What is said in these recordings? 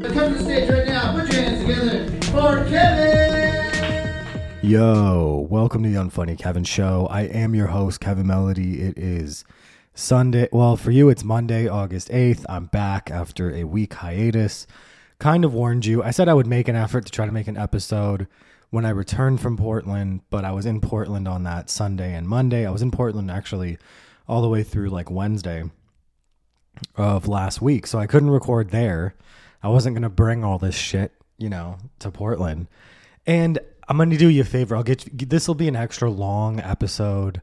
Come to the stage right now. Put your hands together for Kevin. Yo, welcome to the Unfunny Kevin Show. I am your host, Kevin Melody. It is Sunday. Well, for you, it's Monday, August 8th. I'm back after a week hiatus. Kind of warned you. I said I would make an effort to try to make an episode when I returned from Portland, but I was in Portland on that Sunday and Monday. I was in Portland actually all the way through like Wednesday of last week. So I couldn't record there. I wasn't going to bring all this shit, you know, to Portland. And I'm going to do you a favor. I'll get you, this will be an extra long episode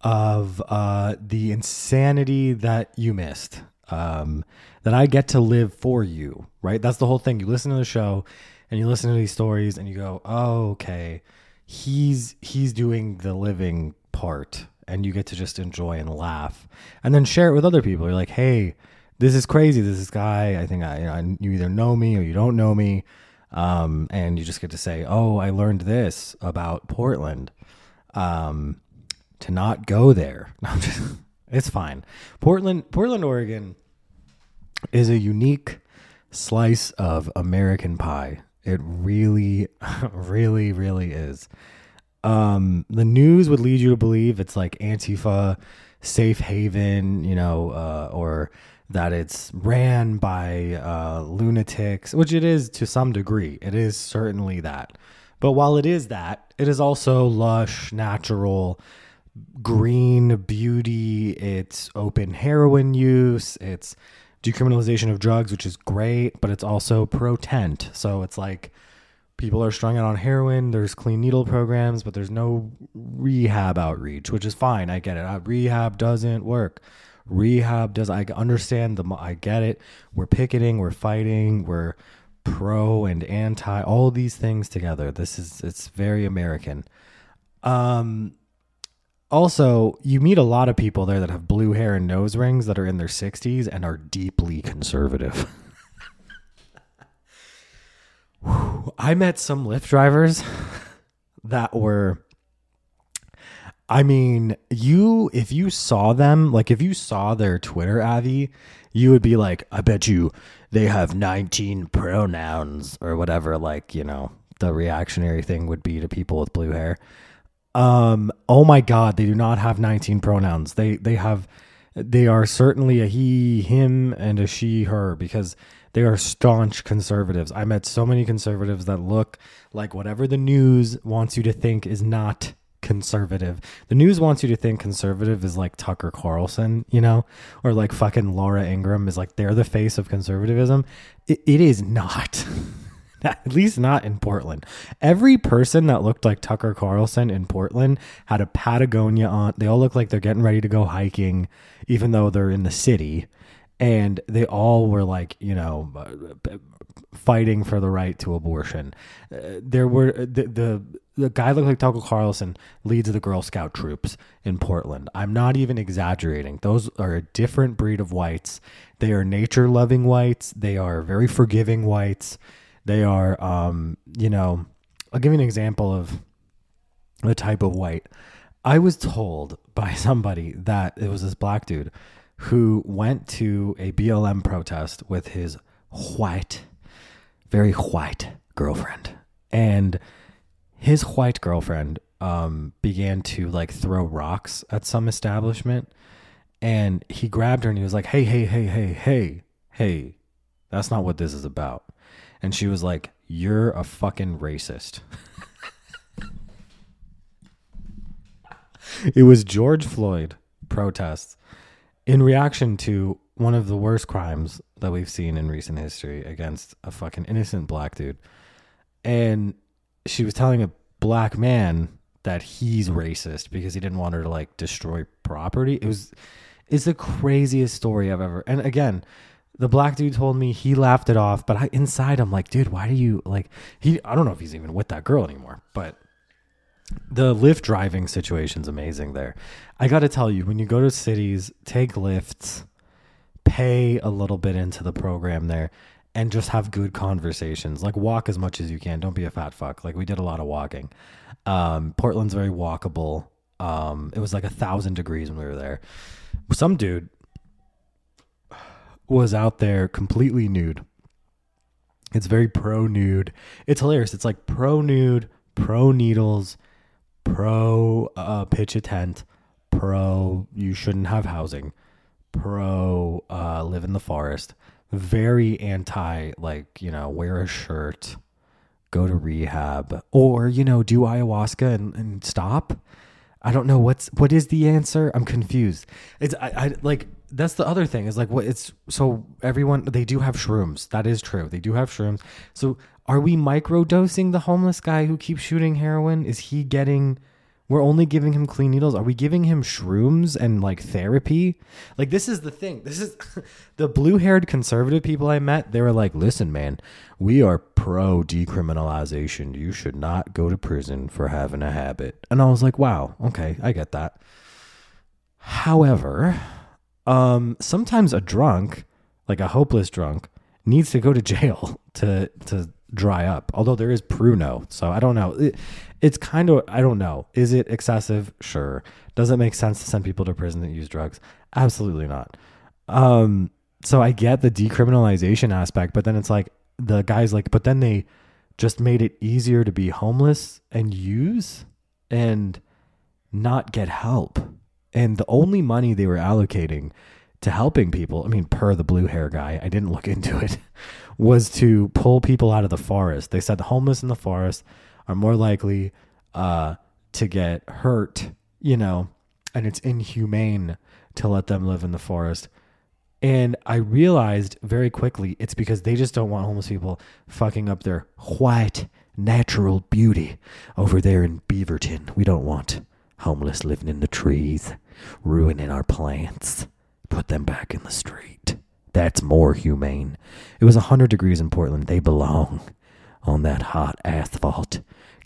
of uh, the insanity that you missed. Um, that I get to live for you, right? That's the whole thing. You listen to the show and you listen to these stories and you go, oh, okay, he's he's doing the living part and you get to just enjoy and laugh and then share it with other people. You're like, hey, this is crazy. This is guy. I think I, you, know, you either know me or you don't know me. Um, and you just get to say, oh, I learned this about Portland. Um, to not go there. it's fine. Portland, Portland, Oregon is a unique slice of American pie. It really, really, really is. Um, the news would lead you to believe it's like Antifa, safe haven, you know, uh, or that it's ran by uh, lunatics, which it is to some degree. It is certainly that. But while it is that, it is also lush, natural, green beauty. It's open heroin use. It's decriminalization of drugs, which is great, but it's also pro tent. So it's like people are strung out on heroin. There's clean needle programs, but there's no rehab outreach, which is fine. I get it. Uh, rehab doesn't work. Rehab does. I understand the. I get it. We're picketing. We're fighting. We're pro and anti. All these things together. This is. It's very American. Um. Also, you meet a lot of people there that have blue hair and nose rings that are in their 60s and are deeply conservative. I met some Lyft drivers that were I mean, you if you saw them, like if you saw their Twitter Avi, you would be like, I bet you they have 19 pronouns or whatever like, you know, the reactionary thing would be to people with blue hair. Um oh my god, they do not have 19 pronouns. They they have they are certainly a he, him and a she, her because they are staunch conservatives. I met so many conservatives that look like whatever the news wants you to think is not conservative. The news wants you to think conservative is like Tucker Carlson, you know, or like fucking Laura Ingraham is like they're the face of conservatism. it, it is not. At least not in Portland. Every person that looked like Tucker Carlson in Portland had a Patagonia on. They all look like they're getting ready to go hiking, even though they're in the city and they all were like you know fighting for the right to abortion uh, there were uh, the, the the guy looked like Tucker Carlson leads the Girl Scout troops in Portland. I'm not even exaggerating. Those are a different breed of whites. They are nature loving whites. They are very forgiving whites. They are, um, you know, I'll give you an example of the type of white. I was told by somebody that it was this black dude who went to a BLM protest with his white, very white girlfriend. And his white girlfriend um, began to like throw rocks at some establishment. And he grabbed her and he was like, hey, hey, hey, hey, hey, hey, that's not what this is about. And she was like, you're a fucking racist. it was George Floyd protests in reaction to one of the worst crimes that we've seen in recent history against a fucking innocent black dude. And she was telling a black man that he's racist because he didn't want her to like destroy property. It was it's the craziest story I've ever. And again, the black dude told me he laughed it off, but I inside I'm like, dude, why do you like he I don't know if he's even with that girl anymore, but the Lyft driving situation's amazing there. I got to tell you, when you go to cities, take Lyfts, pay a little bit into the program there, and just have good conversations. Like walk as much as you can. Don't be a fat fuck. Like we did a lot of walking. Um, Portland's very walkable. Um, it was like a thousand degrees when we were there. Some dude was out there completely nude It's very pro nude. It's hilarious. It's like pro nude, pro needles, pro uh, pitch a tent, pro you shouldn't have housing, pro uh, live in the forest. Very anti, like, you know, wear a shirt, go to rehab, or, you know, do ayahuasca and, and stop. I don't know what's what is the answer. I'm confused. It's I, I like that's the other thing is like what it's so everyone they do have shrooms. That is true. They do have shrooms. So are we microdosing the homeless guy who keeps shooting heroin? Is he getting we're only giving him clean needles. Are we giving him shrooms and like therapy? Like this is the thing. This is the blue-haired conservative people I met. They were like, "Listen, man, we are pro decriminalization. You should not go to prison for having a habit." And I was like, "Wow, okay, I get that." However, um sometimes a drunk, like a hopeless drunk, needs to go to jail to to dry up. Although there is Pruno, so I don't know. It, it's kind of I don't know. Is it excessive? Sure. Does it make sense to send people to prison that use drugs? Absolutely not. Um, so I get the decriminalization aspect, but then it's like the guys like, but then they just made it easier to be homeless and use and not get help. And the only money they were allocating to helping people, I mean, per the blue hair guy, I didn't look into it, was to pull people out of the forest. They said the homeless in the forest are more likely uh, to get hurt, you know, and it's inhumane to let them live in the forest. And I realized very quickly it's because they just don't want homeless people fucking up their white natural beauty over there in Beaverton. We don't want homeless living in the trees, ruining our plants. Put them back in the street. That's more humane. It was a 100 degrees in Portland. They belong on that hot asphalt.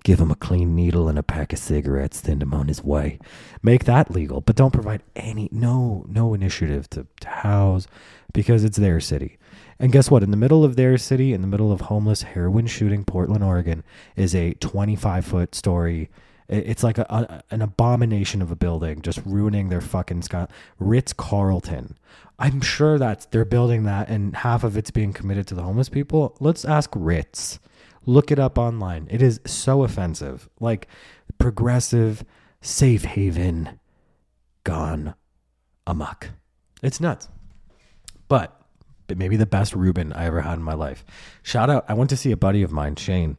Give him a clean needle and a pack of cigarettes, send him on his way. Make that legal, but don't provide any no no initiative to, to house because it's their city. And guess what? In the middle of their city, in the middle of homeless heroin shooting Portland, Oregon, is a 25 foot story. It's like a, a, an abomination of a building, just ruining their fucking sky. Ritz Carlton. I'm sure that they're building that, and half of it's being committed to the homeless people. Let's ask Ritz. Look it up online. It is so offensive. Like progressive, safe haven, gone amok. It's nuts. But, but maybe the best Reuben I ever had in my life. Shout out. I went to see a buddy of mine, Shane.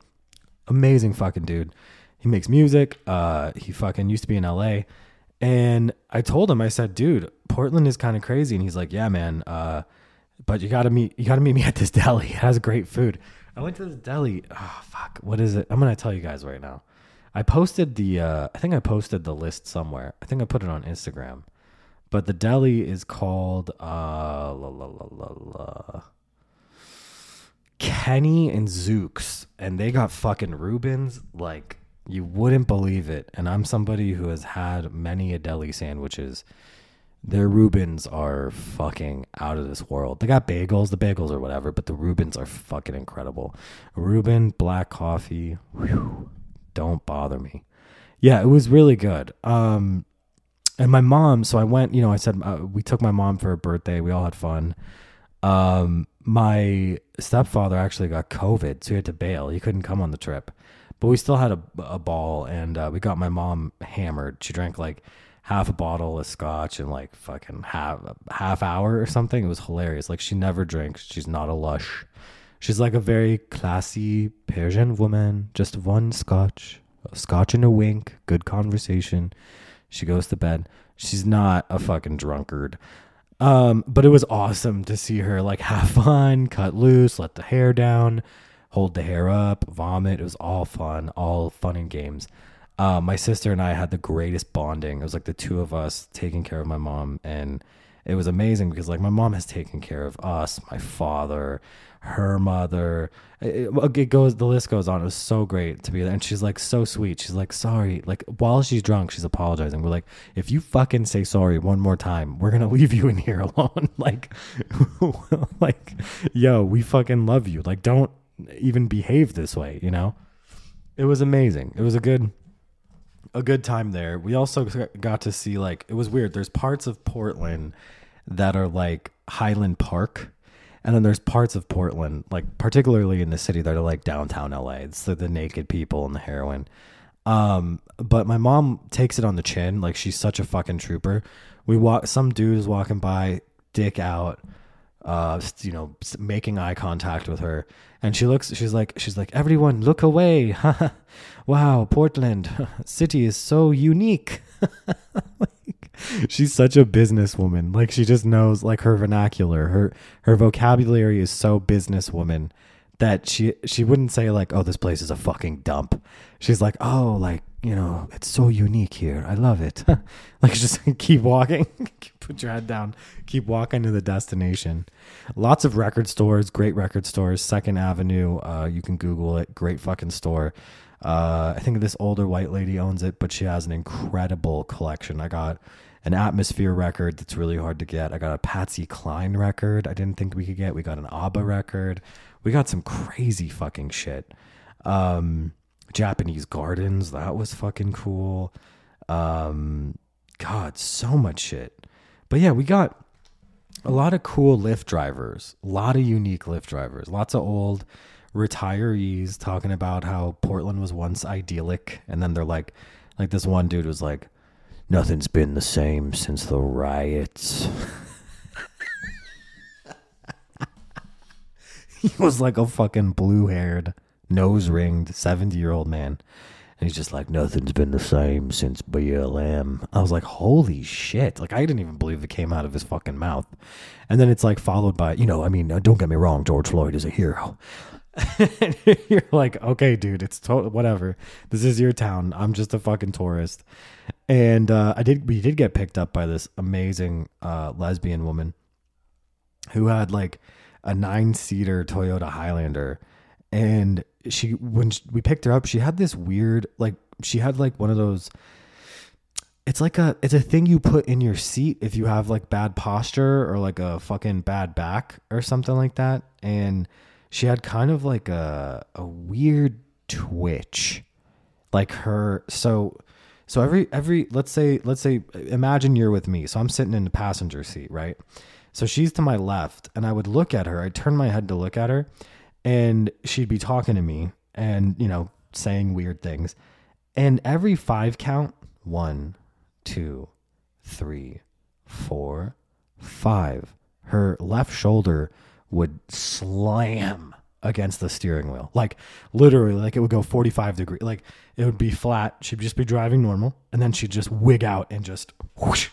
Amazing fucking dude. He makes music. Uh, he fucking used to be in LA. And I told him, I said, dude, Portland is kind of crazy. And he's like, yeah, man. Uh, but you gotta meet you gotta meet me at this deli. It has great food. I went to this deli. Oh fuck, what is it? I'm gonna tell you guys right now. I posted the. Uh, I think I posted the list somewhere. I think I put it on Instagram. But the deli is called uh, la, la, la, la, la. Kenny and Zuke's, and they got fucking Rubens like you wouldn't believe it. And I'm somebody who has had many a deli sandwiches. Their Reubens are fucking out of this world. They got bagels, the bagels or whatever, but the Reubens are fucking incredible. Reuben, black coffee, whew, don't bother me. Yeah, it was really good. Um, and my mom, so I went, you know, I said, uh, we took my mom for her birthday. We all had fun. Um, my stepfather actually got COVID, so he had to bail. He couldn't come on the trip, but we still had a, a ball, and uh, we got my mom hammered. She drank like half a bottle of scotch in like fucking half half hour or something. It was hilarious. Like she never drinks. She's not a lush. She's like a very classy Persian woman. Just one scotch, a scotch and a wink, good conversation. She goes to bed. She's not a fucking drunkard. Um, but it was awesome to see her like have fun, cut loose, let the hair down, hold the hair up, vomit. It was all fun, all fun and games. Uh, my sister and I had the greatest bonding. It was like the two of us taking care of my mom, and it was amazing because like my mom has taken care of us, my father, her mother. It, it goes, the list goes on. It was so great to be there, and she's like so sweet. She's like sorry, like while she's drunk, she's apologizing. We're like, if you fucking say sorry one more time, we're gonna leave you in here alone. like, like, yo, we fucking love you. Like, don't even behave this way. You know. It was amazing. It was a good a good time there. We also got to see like it was weird. There's parts of Portland that are like Highland Park, And then there's parts of Portland, like particularly in the city that are like downtown LA. It's the, the naked people and the heroin. Um, but my mom takes it on the chin. Like she's such a fucking trooper. We walk, some dude is walking by, dick out, uh, you know, making eye contact with her. And she looks, she's like, she's like, everyone look away. wow, Portland city is so unique. like, she's such a businesswoman. Like she just knows like her vernacular, her, her vocabulary is so businesswoman that she she wouldn't say like oh this place is a fucking dump she's like oh like you know it's so unique here. I love it. Like just keep walking. Put your head down. Keep walking to the destination. Lots of record stores great record stores. Second avenue uh, you can google it. Great fucking store. Uh, i think this older white lady owns it but she has an incredible collection. I got an atmosphere record that's really hard to get. I got a patsy cline record i didn't think we could get. We got an abba record. We got some crazy fucking shit. Um, Japanese gardens, that was fucking cool. Um, God, so much shit. But yeah, we got a lot of cool Lyft drivers, a lot of unique Lyft drivers, lots of old retirees talking about how Portland was once idyllic. And then they're like, like this one dude was like, nothing's been the same since the riots. he was like a fucking blue haired, nose ringed, 70 year old man. And he's just like, nothing's been the same since BLM. I was like, holy shit. Like, I didn't even believe it came out of his fucking mouth. And then it's like followed by, you know, I mean, uh, don't get me wrong, George Floyd is a hero. You're like, okay, dude, it's to- whatever. This is your town. I'm just a fucking tourist. And uh, I did, we did get picked up by this amazing uh, lesbian woman who had like, a nine seater Toyota Highlander. And she, when she, we picked her up, she had this weird, like, she had like one of those. It's like a, it's a thing you put in your seat if you have like bad posture or like a fucking bad back or something like that. And she had kind of like a, a weird twitch. Like her, so, so every, every, let's say, let's say, imagine you're with me. So I'm sitting in the passenger seat, right? So she's to my left, and I would look at her. I'd turn my head to look at her, and she'd be talking to me and, you know, saying weird things. And every five count one, two, three, four, five her left shoulder would slam against the steering wheel. Like literally, like it would go 45 degrees. Like it would be flat. She'd just be driving normal. And then she'd just wig out and just whoosh,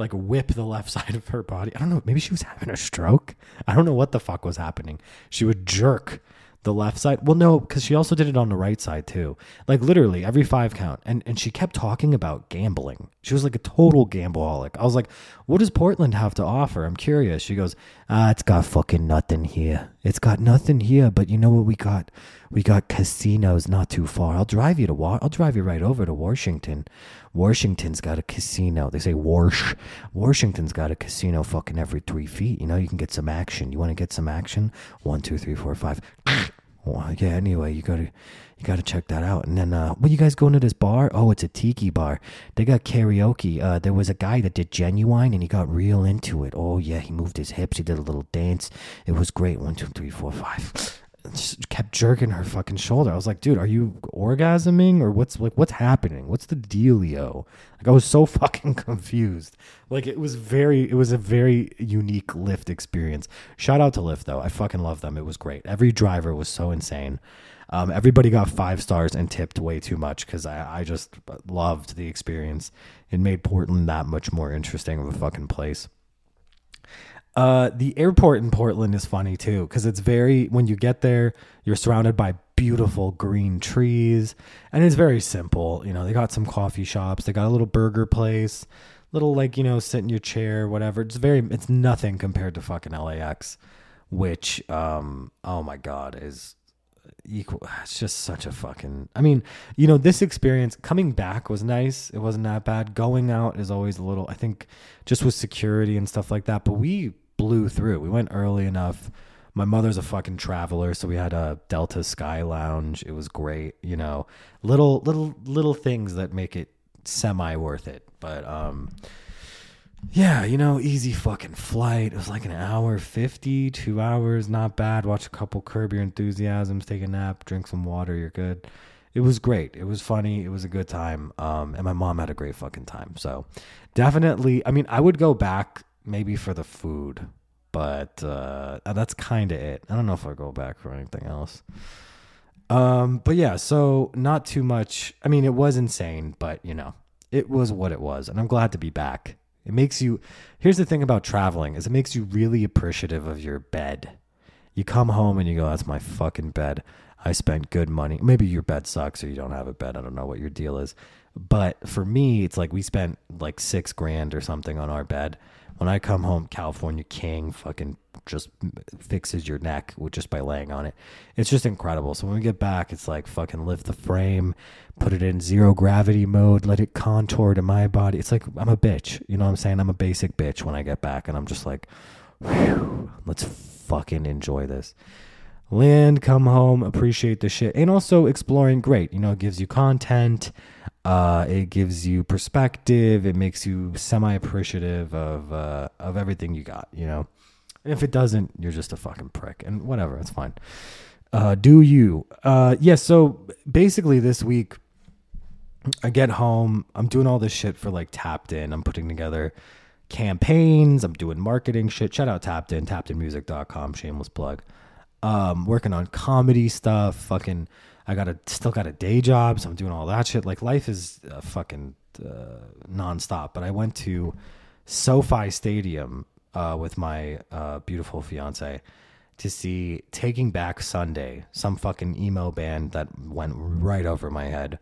like whip the left side of her body. I don't know. Maybe she was having a stroke. I don't know what the fuck was happening. She would jerk the left side. Well, no, because she also did it on the right side too. Like literally every five count. And and she kept talking about gambling. She was like a total gambleaholic. I was like, what does Portland have to offer? I'm curious. She goes, ah, it's got fucking nothing here. It's got nothing here, but you know what we got? We got casinos not too far. I'll drive you to Wa- I'll drive you right over to Washington. Washington's got a casino. They say Warsh. Washington's got a casino fucking every three feet. You know, you can get some action. You want to get some action? One, two, three, four, five. Well, yeah. Anyway, you gotta you gotta check that out. And then, uh, what you guys going to this bar? Oh, it's a tiki bar. They got karaoke. Uh, there was a guy that did Ginuwine, and he got real into it. Oh yeah, he moved his hips. He did a little dance. It was great. One, two, three, four, five just kept jerking her fucking shoulder. I was like, dude, are you orgasming or what's like what's happening? What's the dealio? Like I was so fucking confused. Like it was very it was a very unique Lyft experience. Shout out to Lyft though. I fucking love them. It was great. Every driver was so insane. Um, everybody got five stars and tipped way too much because I, I just loved the experience. It made Portland that much more interesting of a fucking place. Uh, the airport in Portland is funny too because it's very when you get there, you're surrounded by beautiful green trees, and it's very simple. You know, they got some coffee shops, they got a little burger place, little like you know sit in your chair, whatever. It's very, it's nothing compared to fucking LAX, which um oh my god is equal. It's just such a fucking. I mean, you know, this experience coming back was nice. It wasn't that bad. Going out is always a little. I think just with security and stuff like that. But we blew through. We went early enough. My mother's a fucking traveler, so we had a Delta Sky Lounge. It was great. You know, little little little things that make it semi worth it. But um, yeah, you know, easy fucking flight. It was like an hour 50, two hours, not bad. Watch a couple Curb Your Enthusiasms, take a nap, drink some water, you're good. It was great. It was funny. It was a good time. Um, and my mom had a great fucking time. So definitely, I mean, I would go back maybe for the food, but uh, that's kind of it. I don't know if I'll go back for anything else. Um, but yeah, so not too much. I mean, it was insane, but you know, it was what it was, and I'm glad to be back. It makes you. Here's the thing about traveling: is it makes you really appreciative of your bed. You come home and you go, "That's my fucking bed. I spent good money." Maybe your bed sucks or you don't have a bed. I don't know what your deal is, but for me, it's like we spent like six grand or something on our bed. When I come home, California King, fucking just fixes your neck just by laying on it. It's just incredible. So when we get back, it's like fucking lift the frame, put it in zero gravity mode, let it contour to my body. It's like I'm a bitch. You know what I'm saying? I'm a basic bitch when I get back, and I'm just like, let's fucking enjoy this. Land, come home, appreciate the shit, and also exploring. Great, you know, it gives you content. Uh, it gives you perspective. It makes you semi appreciative of uh, of everything you got. You know. And If it doesn't, you're just a fucking prick, and whatever, it's fine. Uh, do you? Uh, yeah. So basically, this week, I get home. I'm doing all this shit for like Tapped In. I'm putting together campaigns. I'm doing marketing shit. Shout out Tapped In, tappedinmusic.com. Shameless plug. Um, working on comedy stuff. Fucking, I got a still got a day job, so I'm doing all that shit. Like life is uh, fucking uh, nonstop. But I went to SoFi Stadium uh, with my uh, beautiful fiance to see Taking Back Sunday, some fucking emo band that went right over my head.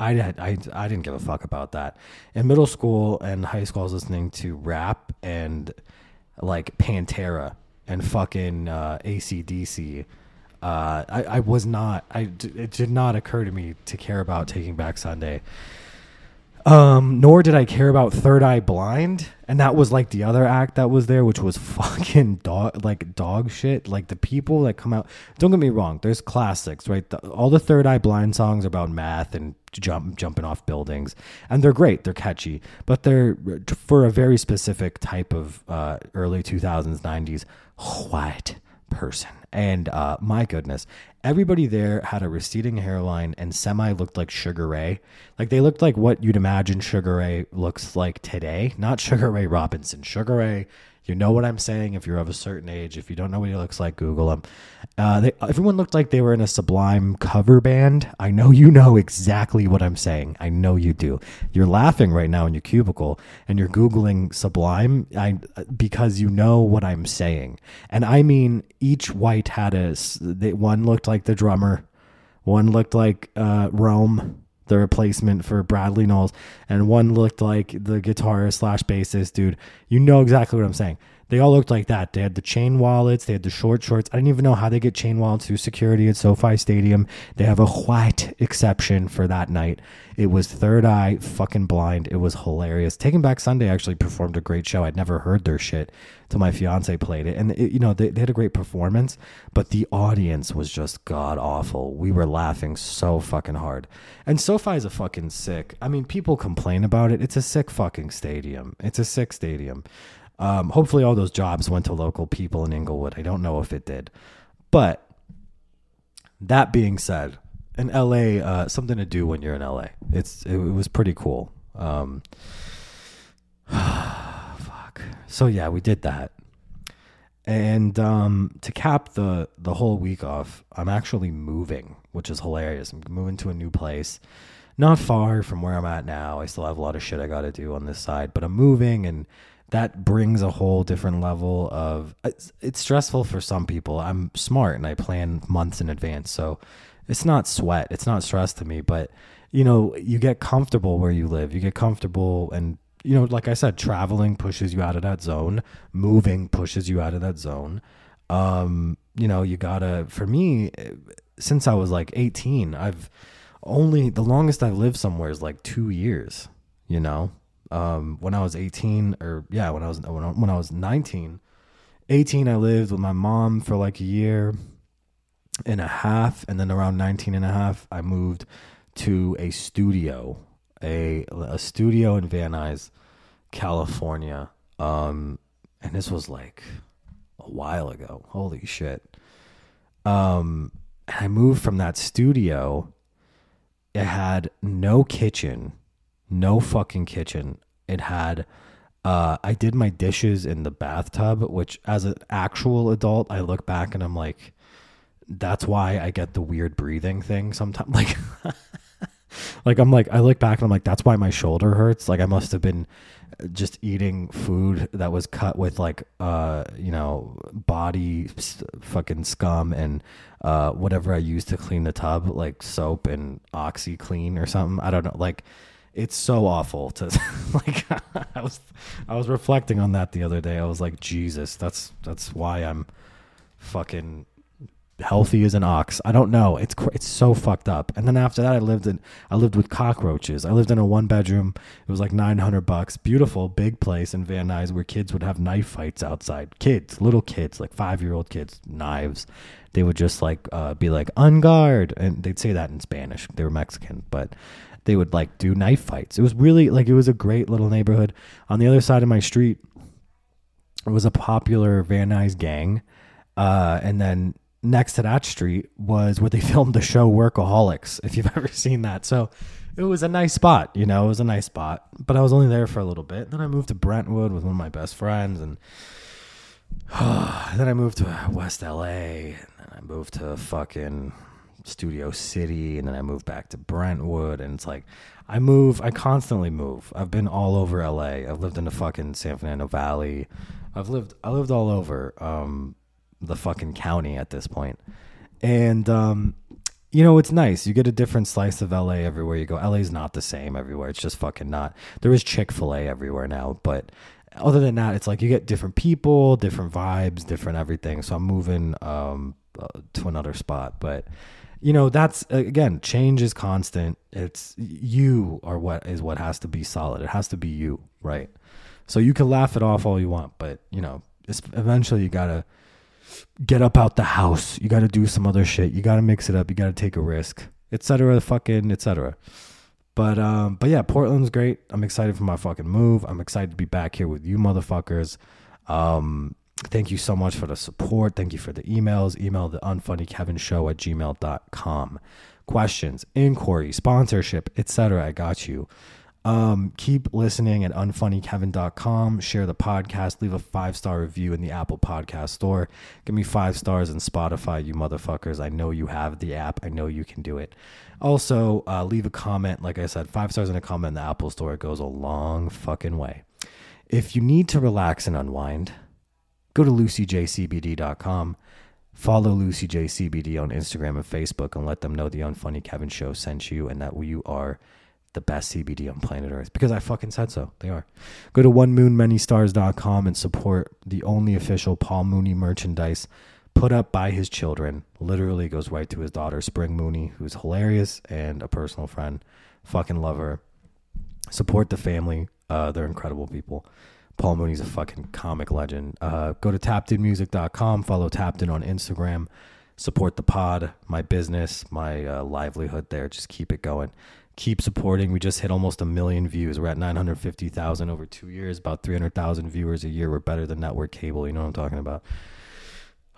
I, I, I didn't give a fuck about that. In middle school and high school, I was listening to rap and like Pantera and fucking uh, ACDC. Uh, I, I was not, I, it did not occur to me to care about Taking Back Sunday. Um, nor did I care about Third Eye Blind, and that was like the other act that was there, which was fucking dog like dog shit. Like the people that come out. Don't get me wrong, there's classics, right? The, all the Third Eye Blind songs are about math and jump jumping off buildings, and they're great, they're catchy, but they're for a very specific type of uh, early 2000s, 90s white person. And uh, my goodness, everybody there had a receding hairline and semi looked like Sugar Ray. Like they looked like what you'd imagine Sugar Ray looks like today. Not Sugar Ray Robinson. Sugar Ray you know what I'm saying if you're of a certain age. If you don't know what he looks like, Google him. Uh, they, everyone looked like they were in a Sublime cover band. I know you know exactly what I'm saying. I know you do. You're laughing right now in your cubicle and you're Googling Sublime I, because you know what I'm saying. And I mean, each white had a, they, one looked like the drummer, one looked like uh, Rome the replacement for Bradley Knowles, and one looked like the guitarist slash bassist dude. You know exactly what I'm saying. They all looked like that. They had the chain wallets, they had the short shorts. I didn't even know how they get chain wallets through security at SoFi Stadium. They have a white exception for that night. It was Third Eye, fucking blind. It was hilarious. Taking Back Sunday actually performed a great show. I'd never heard their shit till my fiance played it, and it, you know they, they had a great performance, but the audience was just god awful. We were laughing so fucking hard, and SoFi is a fucking sick. I mean, people complain about it. It's a sick fucking stadium. It's a sick stadium. Um, hopefully, all those jobs went to local people in Inglewood. I don't know if it did, but that being said, in LA, uh, something to do when you're in LA. It's it, was pretty cool. Um, fuck. So yeah, we did that, and um, to cap the the whole week off, I'm actually moving, which is hilarious. I'm moving to a new place, not far from where I'm at now. I still have a lot of shit I got to do on this side, but I'm moving and that brings a whole different level of it's, it's, stressful for some people. I'm smart and i plan months in advance so it's not sweat it's not stress to me but you know you get comfortable where you live. You get comfortable and you know like i said traveling pushes you out of that zone. Moving pushes you out of that zone. Um you know you gotta for me since i was like 18 i've only the longest i've lived somewhere is like two years you know um, when I was 18 or yeah, when I was when I, when I was 19, 18 I lived with my mom for like a year and a half and then around 19 and a half I moved to a studio, a a studio in Van Nuys, California. Um, and this was like a while ago. Holy shit. Um, and I moved from that studio. It had no kitchen, no fucking kitchen. It had, uh, I did my dishes in the bathtub, which as an actual adult, I look back and I'm like, that's why I get the weird breathing thing sometimes. Like, like I'm like, I look back and I'm like, that's why my shoulder hurts. Like I must have been just eating food that was cut with like uh you know body fucking scum and uh whatever I used to clean the tub like soap and OxiClean or something I don't know like it's so awful to like I was I was reflecting on that the other day I was like Jesus that's that's why I'm fucking healthy as an ox. I don't know. It's it's so fucked up. And then after that, I lived in I lived with cockroaches. I lived in a one bedroom. It was like nine hundred bucks. Beautiful big place in Van Nuys where kids would have knife fights outside. Kids, little kids, like five year old kids, knives. They would just like uh, be like on guard, and they'd say that in Spanish. They were Mexican, but they would like do knife fights. It was really like it was a great little neighborhood. On the other side of my street, was a popular Van Nuys gang. Uh, and then next to that street was where they filmed the show Workaholics, if you've ever seen that. So it was a nice spot, you know, it was a nice spot. But I was only there for a little bit. Then I moved to Brentwood with one of my best friends and then I moved to West LA and then I moved to fucking Studio City and then I moved back to Brentwood and it's like I move I constantly move. I've been all over LA. I've lived in the fucking San Fernando Valley. I've lived I lived all over um the fucking county at this. And um you know, it's nice. You get a different slice of LA everywhere you go. LA's not the same everywhere. It's just fucking not. There is Chick-fil-A everywhere now, but other than that, it's like you get different people, different vibes, different everything. So I'm moving um uh, to another spot, but you know, that's again, change is constant. It's you are what is what has to be solid. It has to be you, right? So you can laugh it off all you want, but you know, eventually you gotta get up out the house. You got to do some other shit. You got to mix it up. You got to take a risk, etc. Fucking etc. But um, but yeah, Portland's great. I'm excited for my fucking move. I'm excited to be back here with you motherfuckers. Um, thank you so much for the support. Thank you for the emails. Email the unfunnykevin show at gmail.com. Questions, inquiry, sponsorship, etc. I got you. Um, keep listening at unfunnykevin.com. Share the podcast. Leave a five star review in the Apple Podcast Store. Give me five stars in Spotify, you motherfuckers. I know you have the app. I know you can do it. Also, uh, leave a comment. Like I said, five stars in a comment in the Apple Store. It goes a long fucking way. If you need to relax and unwind, go to lucyjcbd.com. Follow Lucy J CBD on Instagram and Facebook and let them know the Unfunny Kevin Show sent you and that you are the best CBD on planet Earth because I fucking said so. They are. Go to onemoonmanystars.com and support the only official Paul Mooney merchandise put up by his children. Literally goes right to his daughter, Spring Mooney, who's hilarious and a personal friend. Fucking love her. Support the family. Uh, they're incredible people. Paul Mooney's a fucking comic legend. Uh, go to tappedinmusic.com. Follow Tapped In on Instagram. Support the pod, my business, my uh, livelihood there. Just keep it going keep supporting. We just hit almost a million views. We're at 950,000 over two years, about 300,000 viewers a year. We're better than network cable. You know what I'm talking about?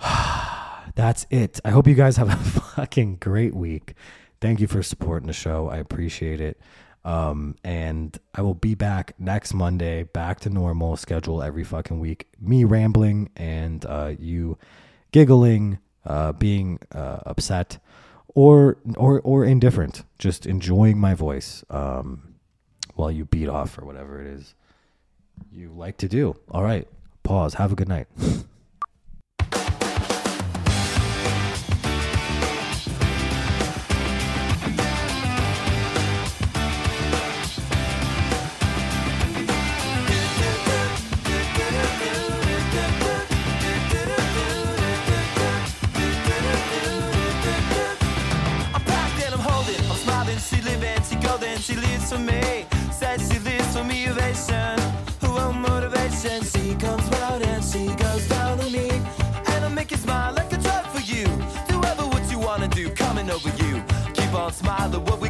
That's it. I hope you guys have a fucking great week. Thank you for supporting the show. I appreciate it. Um, and I will be back next Monday, back to normal schedule every fucking week. Me rambling and uh, you giggling, uh, being uh, upset or or or indifferent, just enjoying my voice um, while you beat off or whatever it is you like to do. All right, pause. Have a good night. she living, she golden, she lives for me. Says she lives for me, ovation, her own motivation. She comes round and she goes down on me. And I make you smile like a drug for you. Do ever what you wanna do, coming over you. Keep on smiling what we